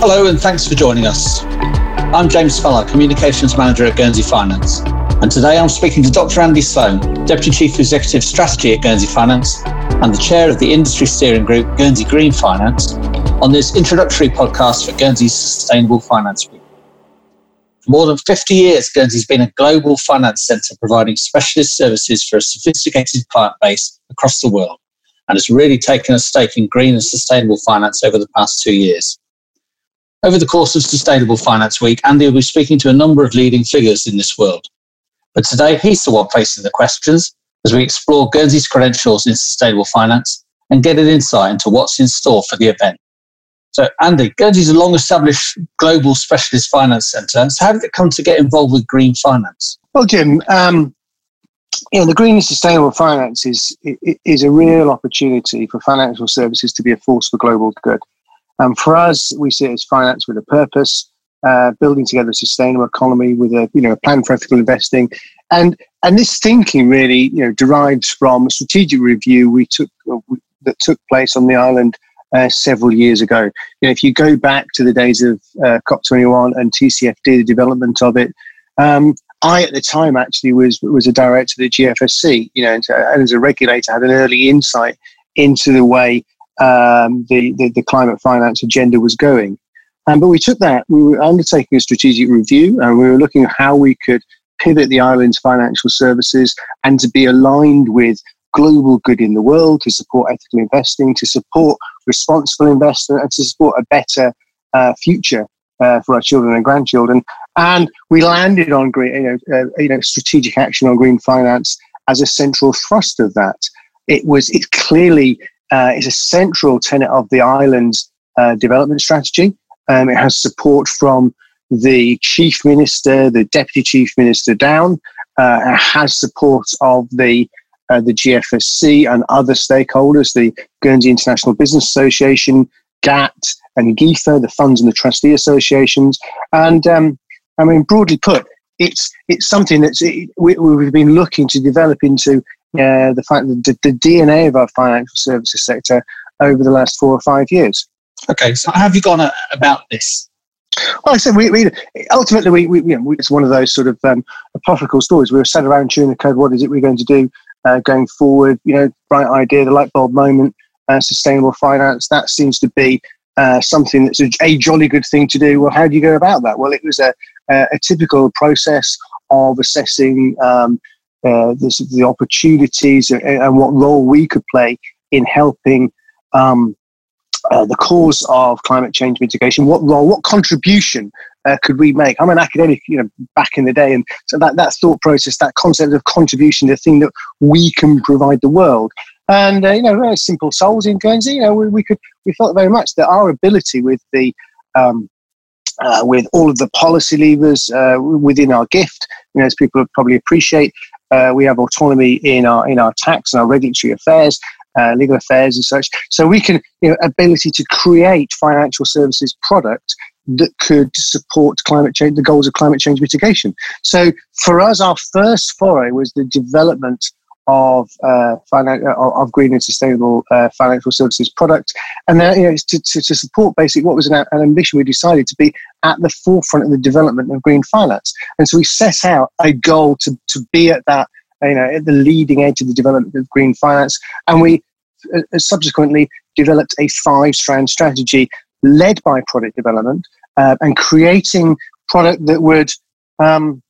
Hello, and thanks for joining us. I'm James Feller, Communications Manager at Guernsey Finance. And today I'm speaking to Dr. Andy Sloan, Deputy Chief Executive Strategy at Guernsey Finance and the Chair of the Industry Steering Group, Guernsey Green Finance, on this introductory podcast for Guernsey's Sustainable Finance Week. For more than 50 years, Guernsey's been a global finance centre providing specialist services for a sophisticated client base across the world and has really taken a stake in green and sustainable finance over the past two years. Over the course of Sustainable Finance Week, Andy will be speaking to a number of leading figures in this world. But today, he's the one facing the questions as we explore Guernsey's credentials in sustainable finance and get an insight into what's in store for the event. So, Andy, Guernsey's a long established global specialist finance centre. So, how did it come to get involved with green finance? Well, Jim, um, you know, the green and sustainable finance is, is a real opportunity for financial services to be a force for global good. And for us, we see it as finance with a purpose, uh, building together a sustainable economy with a you know a plan for ethical investing, and and this thinking really you know derives from a strategic review we took uh, that took place on the island uh, several years ago. You know, if you go back to the days of uh, COP21 and TCFD, the development of it, um, I at the time actually was was a director of the GFSC. You know, and, and as a regulator, had an early insight into the way um, the, the, the climate finance agenda was going. Um, but we took that, we were undertaking a strategic review, and we were looking at how we could pivot the island's financial services and to be aligned with global good in the world, to support ethical investing, to support responsible investment, and to support a better uh, future uh, for our children and grandchildren. And we landed on green, you know, uh, you know, strategic action on green finance as a central thrust of that. It was it clearly uh, is a central tenet of the island's uh, development strategy. Um, it has support from the chief minister, the deputy chief minister down. Uh, has support of the uh, the GFSC and other stakeholders, the Guernsey International Business Association, GAT, and GIFA, the funds and the trustee associations. And um, I mean, broadly put, it's it's something that's it, we, have been looking to develop into uh, the fact that the, the, DNA of our financial services sector over the last four or five years. Okay, so how have you gone about this? Well, I said we, we ultimately we, we, you know, it's one of those sort of um, apocryphal stories. We were sat around chewing the code. What is it we're going to do uh, going forward? You know, bright idea, the light bulb moment, uh, sustainable finance. That seems to be uh, something that's a, a, jolly good thing to do. Well, how do you go about that? Well, it was a, a, a typical process of assessing um, uh, the, the, opportunities and, and, what role we could play in helping um, uh, the cause of climate change mitigation. What role, what contribution uh, could we make? I'm an academic, you know, back in the day, and so that, that thought process, that concept of contribution, the thing that we can provide the world. And uh, you know, very simple souls in Guernsey. You know, we, we could we felt very much that our ability with the um, uh, with all of the policy levers uh, within our gift, you know, as people probably appreciate, uh, we have autonomy in our in our tax and our regulatory affairs, uh, legal affairs, and such. So we can, you know, ability to create financial services product that could support climate change, the goals of climate change mitigation. So for us, our first foray was the development of uh, uh, of green and sustainable uh, financial services product, and then you know, to, to, to, support basically what was an, an, ambition we decided to be at the forefront of the development of green finance, and so we set out a goal to to be at that you know at the leading edge of the development of green finance, and we uh, subsequently developed a five strand strategy led by product development uh, and creating product that would um,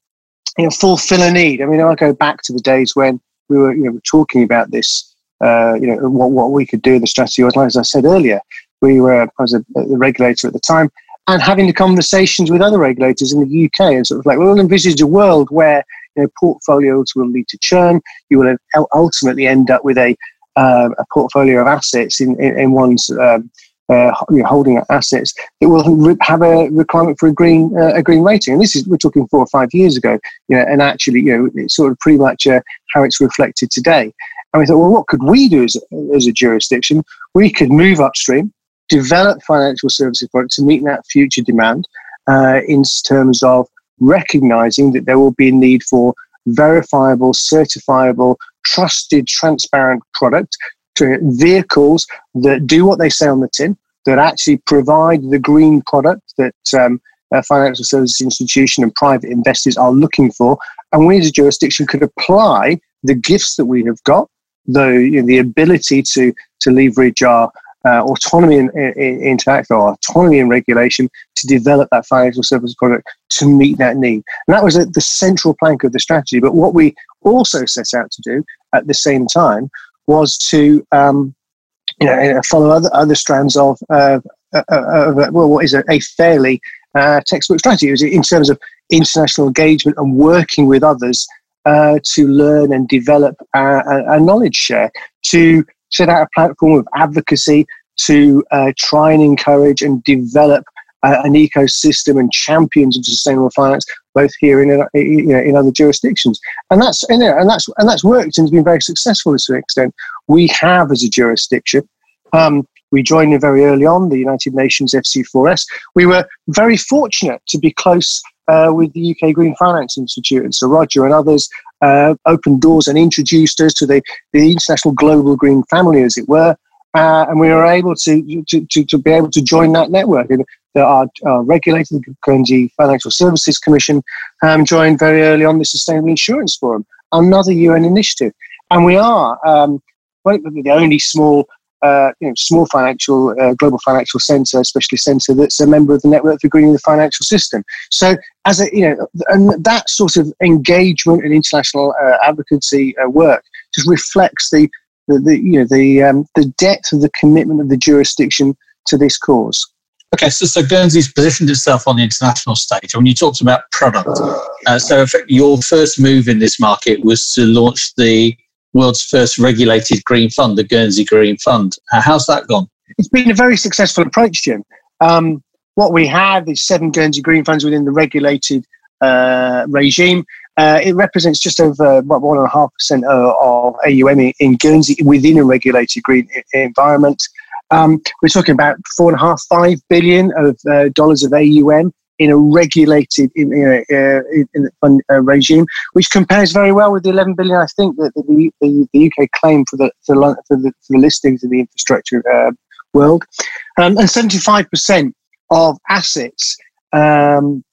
you know fulfill a need. I mean, I go back to the days when we were, you know, talking about this, uh, you know, what, what we could do the strategy was, as I said earlier, we were, I was a, a regulator at the time, and having the conversations with other regulators in the UK and sort of like, we'll envisage a world where, you know, portfolios will lead to churn. You will ultimately end up with a, uh, a portfolio of assets in, in, in one's um, uh, you know, holding assets that will have a requirement for a green uh, a green rating. And this is we're talking four or five years ago, you know, and actually, you know, it's sort of pretty much uh, how it's reflected today. And we thought, well, what could we do as, as a jurisdiction? We could move upstream, develop financial services products to meet that future demand uh, in terms of recognizing that there will be a need for verifiable, certifiable, trusted, transparent product vehicles that do what they say on the tin, that actually provide the green product that um, a financial services institution and private investors are looking for. And we as a jurisdiction could apply the gifts that we have got, the, you know, the ability to, to leverage our uh, autonomy in, in, in or autonomy in regulation to develop that financial services product to meet that need. And that was the central plank of the strategy. But what we also set out to do at the same time was to um, you know, follow other, other strands of, uh, uh, uh, well, what is a, a fairly uh, textbook strategy. In terms of international engagement and working with others uh, to learn and develop a, knowledge share, to set out a platform of advocacy to uh, try and encourage and develop uh, an ecosystem and champions of sustainable finance, both here and in, you know, in other jurisdictions. And that's you know, and that's and that's worked and has been very successful to an extent. We have as a jurisdiction. Um, we joined in very early on the United Nations FC4S. We were very fortunate to be close uh, with the UK Green Finance Institute. And so Roger and others uh, opened doors and introduced us to the, the international global green family, as it were. Uh, and we were able to, to, to, to, be able to join that network. And there are uh, the Guernsey Financial Services Commission um, joined very early on the Sustainable Insurance Forum, another UN initiative. And we are um, the only small uh, you know, small financial, uh, global financial centre, especially centre that's a member of the network for greening the financial system. So, as a you know, and that sort of engagement and international uh, advocacy uh, work just reflects the, the, the you know the um, the depth of the commitment of the jurisdiction to this cause. Okay, so, so Guernsey's positioned itself on the international stage. When you talked about product, uh, so your first move in this market was to launch the world's first regulated green fund, the Guernsey Green Fund. Uh, how's that gone? It's been a very successful approach, Jim. Um, what we have is seven Guernsey Green Funds within the regulated uh, regime. Uh, it represents just over what one and a half percent of AUM in Guernsey within a regulated green environment. Um, we're talking about four and a half, five billion of uh, dollars of AUM in a regulated in, uh, in fund uh, regime, which compares very well with the 11 billion I think that the, the, the UK claimed for the, for the, for the, for the listings in the infrastructure uh, world, um, and 75% of assets. Um,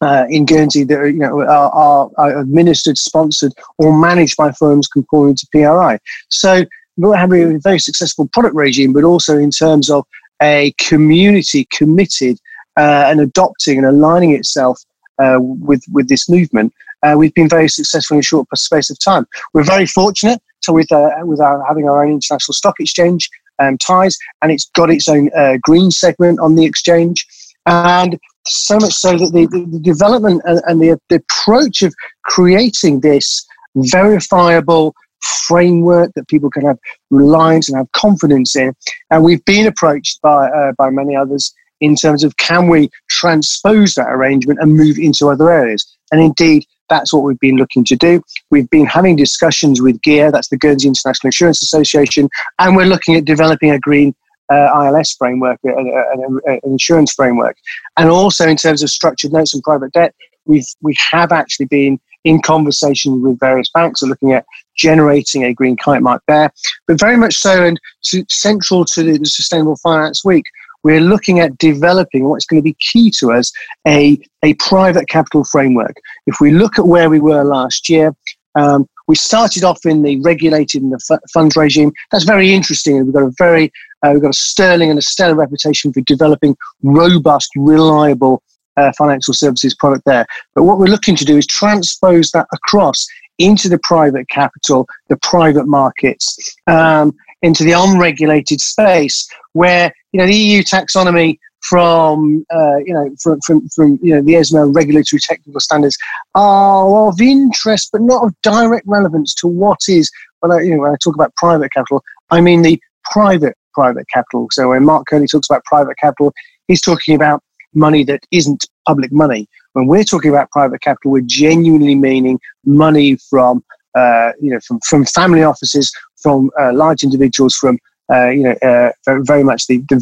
uh, in Guernsey that are, you know are, are, are, administered, sponsored, or managed by firms conforming to PRI. So we're having a very successful product regime, but also in terms of a community committed uh, and adopting and aligning itself uh, with with this movement, uh, we've been very successful in a short space of time. We're very fortunate to with uh, with our, having our own international stock exchange um, ties, and it's got its own uh, green segment on the exchange, and so much so that the, the, development and, and the, the approach of creating this verifiable framework that people can have reliance and have confidence in. And we've been approached by uh, by many others in terms of can we transpose that arrangement and move into other areas. And indeed, that's what we've been looking to do. We've been having discussions with GEAR, that's the Guernsey International Insurance Association, and we're looking at developing a green uh, ILS framework, uh, an insurance framework. And also in terms of structured notes and private debt, we've, we have actually been in conversation with various banks are looking at generating a green kite mark there, but very much so and to, central to the Sustainable Finance Week, we're looking at developing what's going to be key to us a, a private capital framework. If we look at where we were last year, um, we started off in the regulated and the f- funds regime. That's very interesting. We've got a very, uh, we've got a sterling and a stellar reputation for developing robust, reliable uh, financial services product there. But what we're looking to do is transpose that across into the private capital, the private markets, um, into the unregulated space where you know the EU taxonomy from uh, you know from, from, from you know the ESMA regulatory technical standards are of interest but not of direct relevance to what is when I, you know when I talk about private capital I mean the private private capital so when Mark Carney talks about private capital he's talking about money that isn't public money when we're talking about private capital we're genuinely meaning money from uh, you know from, from family offices from uh, large individuals from uh, you know, uh, very, much the, the,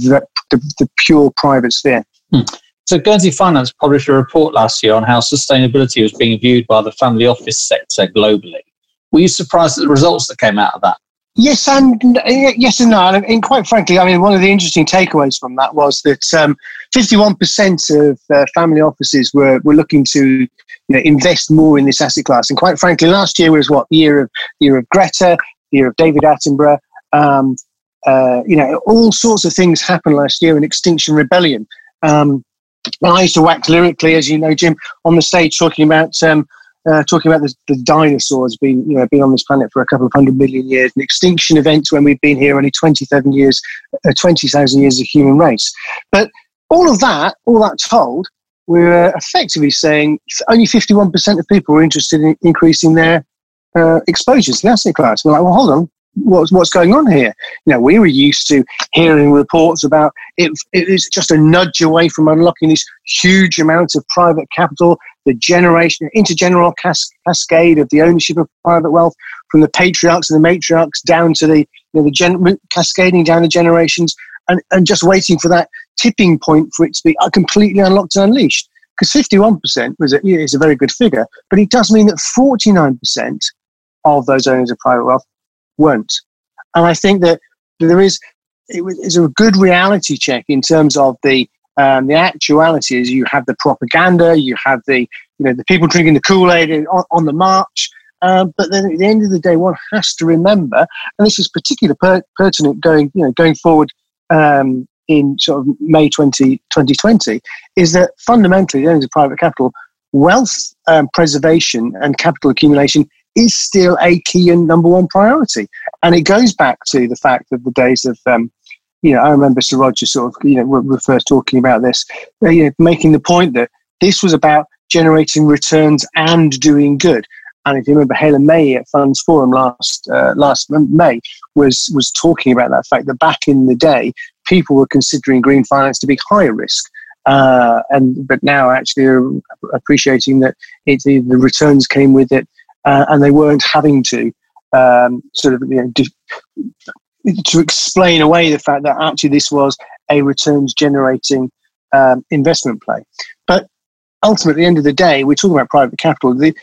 the, the pure private sphere. Hmm. So Guernsey Finance published a report last year on how sustainability was being viewed by the family office sector globally. Were you surprised at the results that came out of that? Yes and yes and no. And quite frankly, I mean, one of the interesting takeaways from that was that um, 51% of uh, family offices were, were looking to you know, invest more in this asset class. And quite frankly, last year was what the year of year of Greta, the year of David Attenborough. Um, uh, you know, all sorts of things happened last year in Extinction Rebellion. Um, I used to wax lyrically, as you know, Jim, on the stage talking about um, uh, talking about the, the, dinosaurs being, you know, been on this planet for a couple of hundred million years, an extinction event when we've been here only 27 years, uh, 20,000 years of human race. But all of that, all that told, we're effectively saying only 51% of people are interested in increasing their uh, exposures to the asset class. We're like, well, hold on, what's what's going on here? You know, we were used to hearing reports about it. It is just a nudge away from unlocking this huge amount of private capital, the generation, intergeneral cas- cascade of the ownership of private wealth from the patriarchs and the matriarchs down to the you know the gen- cascading down the generations, and and just waiting for that tipping point for it to be completely unlocked and unleashed. Because 51% was a, is a very good figure, but it does mean that 49% of those owners of private wealth weren't. And I think that there is it is a good reality check in terms of the um, the actuality is you have the propaganda, you have the you know the people drinking the Kool Aid on, on, the march. Um, but then at the end of the day, one has to remember, and this is particularly per- pertinent going you know going forward um, in sort of May 20, 2020, is that fundamentally the owners of private capital, wealth um, preservation and capital accumulation is still a key and number one priority. And it goes back to the fact of the days of, um, you know, I remember Sir Roger sort of, you know, we're first talking about this, uh, you know, making the point that this was about generating returns and doing good. And if you remember, Helen May at Funds Forum last uh, last May was was talking about that fact that back in the day, people were considering green finance to be higher risk, uh, and but now actually are appreciating that it, the returns came with it uh, and they weren't having to um, sort of you know, to explain away the fact that actually this was a returns generating um, investment play. But ultimately, at the end of the day, we're talking about private capital. The,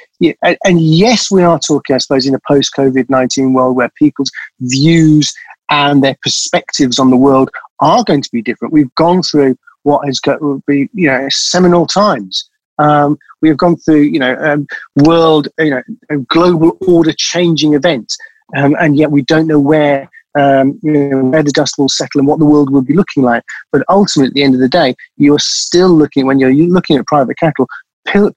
and yes, we are talking, I suppose, in a post COVID 19 world where people's views and their perspectives on the world are going to be different. We've gone through what has got be, you know, seminal times. Um, we have gone through, you know, um, world, you know, global order changing events, um, and yet we don't know where, um, you know, where the dust will settle and what the world will be looking like. But ultimately, at the end of the day, you're still looking when you're looking at private capital.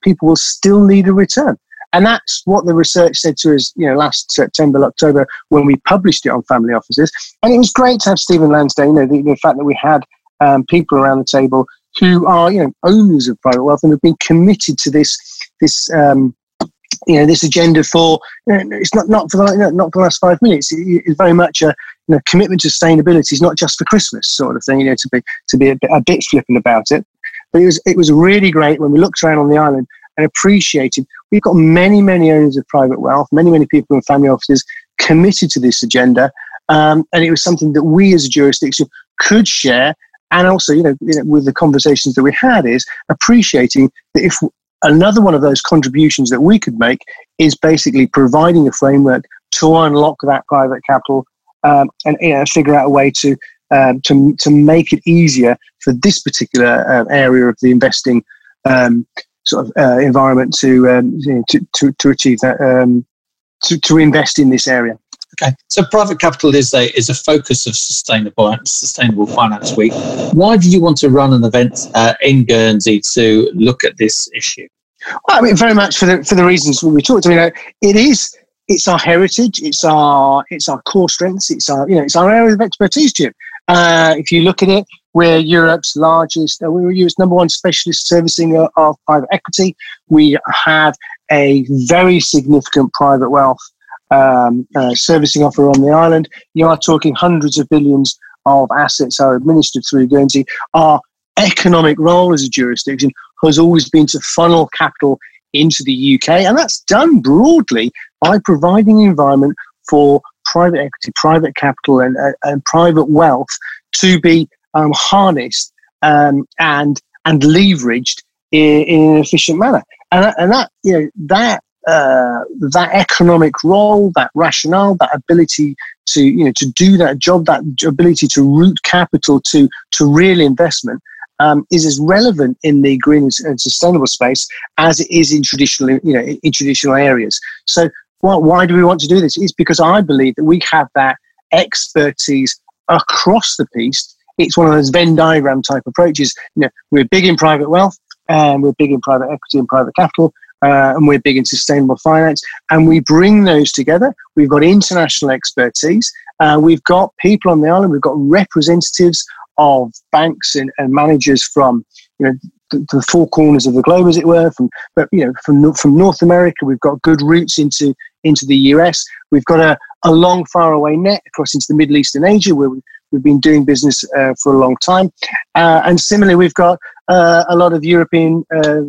People will still need a return. And that's what the research said to us, you know, last September, October, when we published it on family offices. And it was great to have Stephen Lansdown, you know, the, the fact that we had um, people around the table who are you know owners of private wealth and have been committed to this this um, you know this agenda for you know, it's not not for the not for the last five minutes. It's very much a you know commitment to sustainability is not just for Christmas sort of thing. You know to be to be a bit, a bit flippant about it. But it was it was really great when we looked around on the island and appreciated. We've got many many owners of private wealth, many many people in family offices committed to this agenda. Um, and it was something that we as a jurisdiction could share and also, you know, you know, with the conversations that we had, is appreciating that if another one of those contributions that we could make is basically providing a framework to unlock that private capital um, and you know, figure out a way to um, to to make it easier for this particular uh, area of the investing um, sort of uh, environment to, um, you know, to, to to achieve that um, to to invest in this area. Okay, so private capital is a is a focus of sustainable sustainable finance week. Why do you want to run an event uh, in Guernsey to look at this issue? Well, I mean, very much for the for the reasons we talked. I mean, uh, it is it's our heritage, it's our it's our core strengths, it's our you know it's our area of expertise, Jim. Uh, if you look at it, we're Europe's largest, uh, we're Europe's number one specialist servicing of private equity. We have a very significant private wealth um, uh, servicing offer on the island. You are talking hundreds of billions of assets are administered through Guernsey. Our economic role as a jurisdiction has always been to funnel capital into the UK, and that's done broadly by providing an environment for private equity, private capital, and, uh, and private wealth to be um, harnessed um, and and leveraged in, in, an efficient manner. And, and that you know that uh, that economic role, that rationale, that ability to you know to do that job, that ability to route capital to to real investment. Um, is as relevant in the green and sustainable space as it is in traditional, you know, in traditional areas. So, well, why do we want to do this? It's because I believe that we have that expertise across the piece. It's one of those Venn diagram type approaches. You know, we're big in private wealth, and we're big in private equity and private capital uh, and we're big in sustainable finance. And we bring those together. We've got international expertise. Uh, we've got people on the island. We've got representatives of banks and, and managers from you know the, the, four corners of the globe, as it were. From but you know from from North America, we've got good roots into into the US. We've got a, a long, far away net across into the Middle East and Asia, where we, We've been doing business uh, for a long time. Uh, and similarly, we've got uh, a lot of European uh,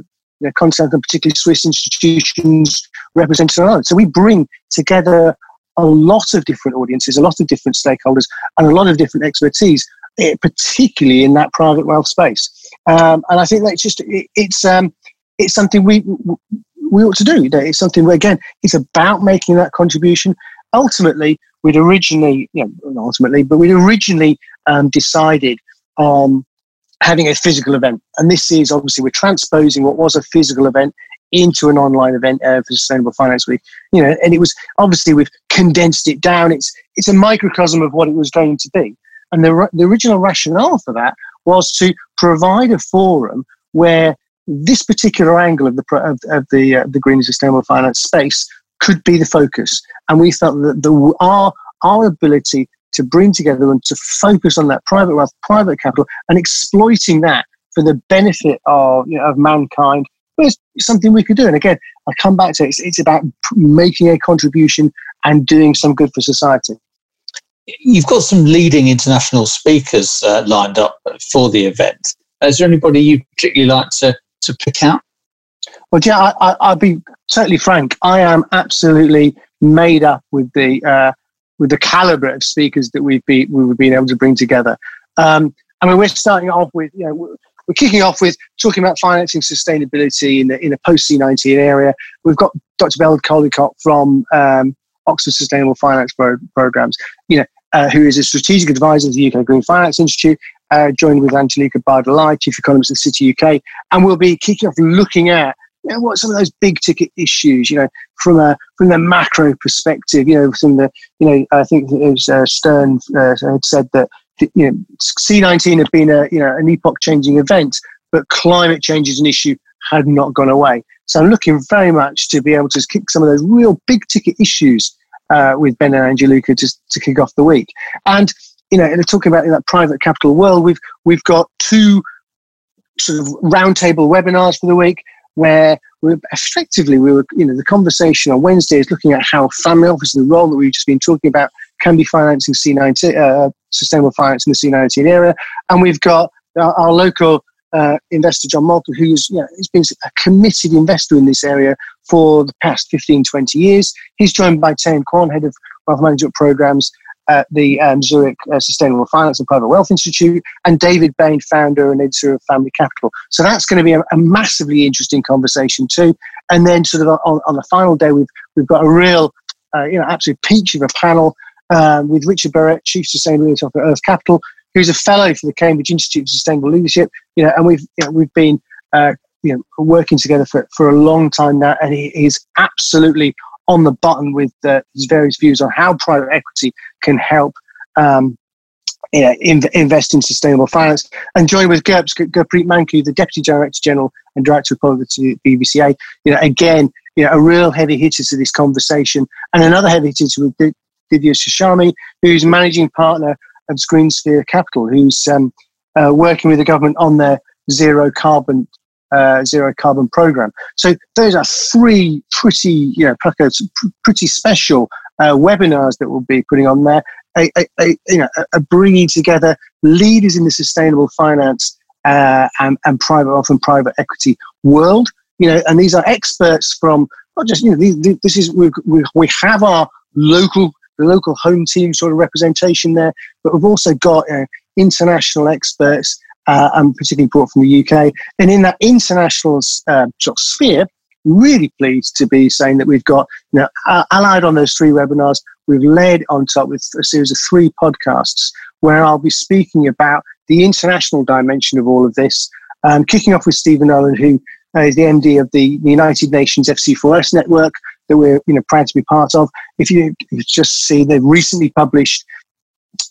you know, continental particularly Swiss institutions represented on So we bring together a lot of different audiences, a lot of different stakeholders, and a lot of different expertise, eh, particularly in that private wealth space. Um, and I think that's just it, it's um, it's something we we ought to do. It's something where again, it's about making that contribution. Ultimately, we'd originally, you know, ultimately, but we'd originally um, decided on having a physical event. And this is obviously we're transposing what was a physical event into an online event uh, for Sustainable Finance Week. You know, and it was obviously we've condensed it down. It's it's a microcosm of what it was going to be. And the the original rationale for that was to provide a forum where this particular angle of the of, of the uh, the green sustainable finance space could be the focus. And we felt that the our our ability to bring together and to focus on that private wealth, private capital, and exploiting that for the benefit of, you know, of mankind it's something we could do. And again, I come back to it, it's, it's about making a contribution and doing some good for society. You've got some leading international speakers uh, lined up for the event. Is there anybody you particularly like to, to pick out? Well, yeah, I, will be totally frank. I am absolutely made up with the uh, with the caliber of speakers that we've been we've been able to bring together. Um, I mean, we're starting off with you know we're kicking off with talking about financing sustainability in the in a post C19 area. We've got Dr. Ben Caldecott from um, Oxford Sustainable Finance Pro- Programs, you know, uh, who is a strategic advisor to the UK Green Finance Institute, uh, joined with Anjalika Bardalai, chief economist at City UK, and we'll be kicking off looking at you know, what some of those big ticket issues, you know, from a from the macro perspective, you know, from the, you know, I think it was uh, Stern uh, had said that, you know, C19 had been a, you know, an epoch changing event, but climate change is an issue had not gone away. So I'm looking very much to be able to kick some of those real big ticket issues uh, with Ben and Anjalika to, to kick off the week. And, you know, and talking about in that private capital world, we've, we've got two sort of roundtable webinars for the week where we're effectively we were, you know, the conversation on Wednesday is looking at how family office, the role that we've just been talking about, can be financing C19, uh, sustainable finance in the C19 area. And we've got our, our local uh, investor, John Malcolm, who's you know, he's been a committed investor in this area for the past 15, 20 years. He's joined by Tayan Kwon, head of wealth management programs at the um, Zurich uh, Sustainable Finance and Private Wealth Institute, and David Bain, founder and editor of Family Capital. So that's going to be a, a massively interesting conversation too. And then, sort of on, on the final day, we've we've got a real, uh, you know, absolute peach of a panel um, with Richard Barrett, Chief Sustainability Officer at Earth Capital, who's a fellow for the Cambridge Institute of Sustainable Leadership. You know, and we've you know, we've been uh, you know working together for for a long time now, and he is absolutely on the button with uh, his various views on how private equity can help um, you know, invest in sustainable finance. And joined with GURPS, Gurpreet Manku, the Deputy Director General and Director of Policy at BVCA, you know, again, you know, a real heavy hitter to this conversation. And another heavy hitter with Divya Shashami, who's managing partner of Greensphere Capital, who's um, uh, working with the government on their zero carbon uh, zero carbon program. So those are three pretty, you know, pretty special uh, webinars that we'll be putting on there. A, a, a you know, a, bringing together leaders in the sustainable finance uh, and, and private wealth and private equity world. You know, and these are experts from not just you know these, this is we, we, we have our local the local home team sort of representation there, but we've also got international experts uh, and particularly brought from the UK. And in that international uh, sort of sphere, really pleased to be saying that we've got, you know, allied on those three webinars, we've led on top with a series of three podcasts where I'll be speaking about the international dimension of all of this, um, kicking off with Stephen Nolan, who is the MD of the United Nations FC4S network that we're you know proud to be part of. If you just see, they've recently published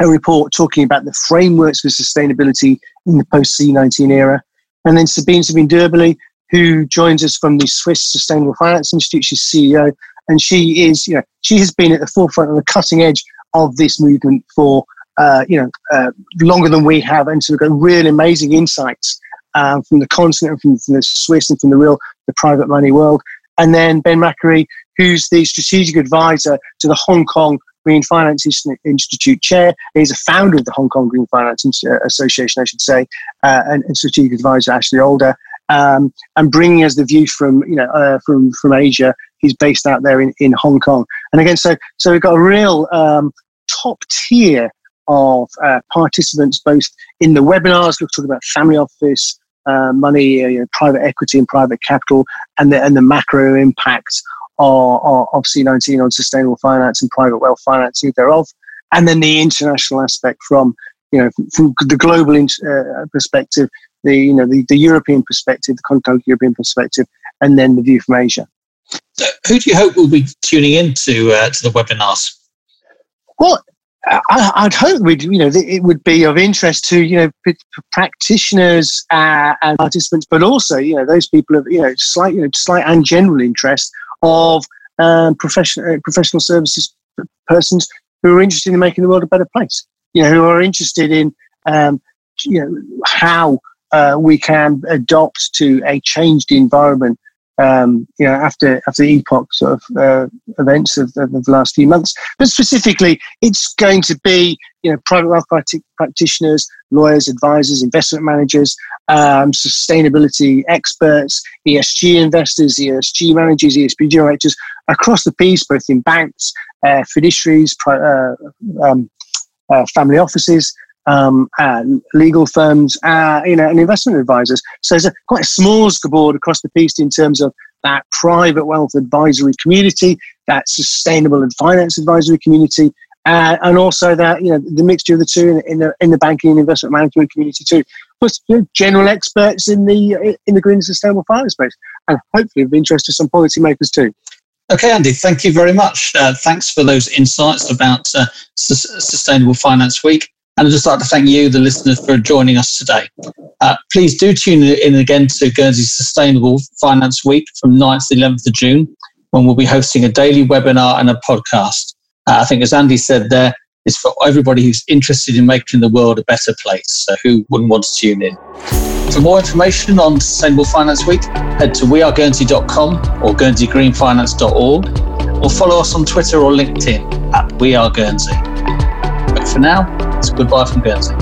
a report talking about the frameworks for sustainability in the post C19 era. And then Sabine Sabine Döbeli, who joins us from the Swiss Sustainable Finance Institute. She's CEO, and she is, you know, she has been at the forefront of the cutting edge of this movement for, uh, you know, uh, longer than we have, and so we've got really amazing insights um, from the continent, from, from the Swiss, and from the real, the private money world. And then Ben Macquarie, who's the strategic advisor to the Hong Kong Green Finance Institute chair. He's a founder of the Hong Kong Green Finance Association, I should say, uh, and, and strategic advisor Ashley Alder um, and bringing us the view from you know uh, from from Asia. He's based out there in, in Hong Kong, and again, so so we've got a real um, top tier of uh, participants, both in the webinars. We're talking about family office. Uh, money, uh, you know, private equity, and private capital, and the and the macro impacts of, of C19 on sustainable finance and private wealth financing thereof, and then the international aspect from you know from the global uh, perspective, the you know the, the European perspective, the continental European perspective, and then the view from Asia. So who do you hope will be tuning in to uh, to the webinars? Well, I, would hope we'd, you know, it would be of interest to, you know, p- practitioners uh, and participants, but also, you know, those people of, you know, slight, you know, slight and general interest of um, professional uh, professional services persons who are interested in making the world a better place. You know, who are interested in, um, you know, how uh, we can adopt to a changed environment. Um, you know, after after the epoch sort of uh, events of, of, the last few months, but specifically, it's going to be you know private wealth practitioners, lawyers, advisors, investment managers, um, sustainability experts, ESG investors, ESG managers, ESG directors across the piece, both in banks, uh, fiduciaries, uh, um, uh, family offices, um, uh, legal firms, uh, you know, and investment advisors. So there's a, quite a small board across the piece in terms of that private wealth advisory community, that sustainable and finance advisory community, uh, and also that you know the mixture of the two in, in, the in the banking and investment management community too. Plus, you know, general experts in the in the green and sustainable finance space, and hopefully of interest to some policymakers too. Okay, Andy, thank you very much. Uh, thanks for those insights about uh, Sustainable Finance Week. And I'd just like to thank you, the listeners, for joining us today. Uh, please do tune in again to Guernsey Sustainable Finance Week from 9th to 11th of June, when we'll be hosting a daily webinar and a podcast. Uh, I think, as Andy said there, it's for everybody who's interested in making the world a better place. So, who wouldn't want to tune in? For more information on Sustainable Finance Week, head to weareguernsey.com or guernseygreenfinance.org or follow us on Twitter or LinkedIn at We Are Guernsey. But for now, goodbye from Guernsey.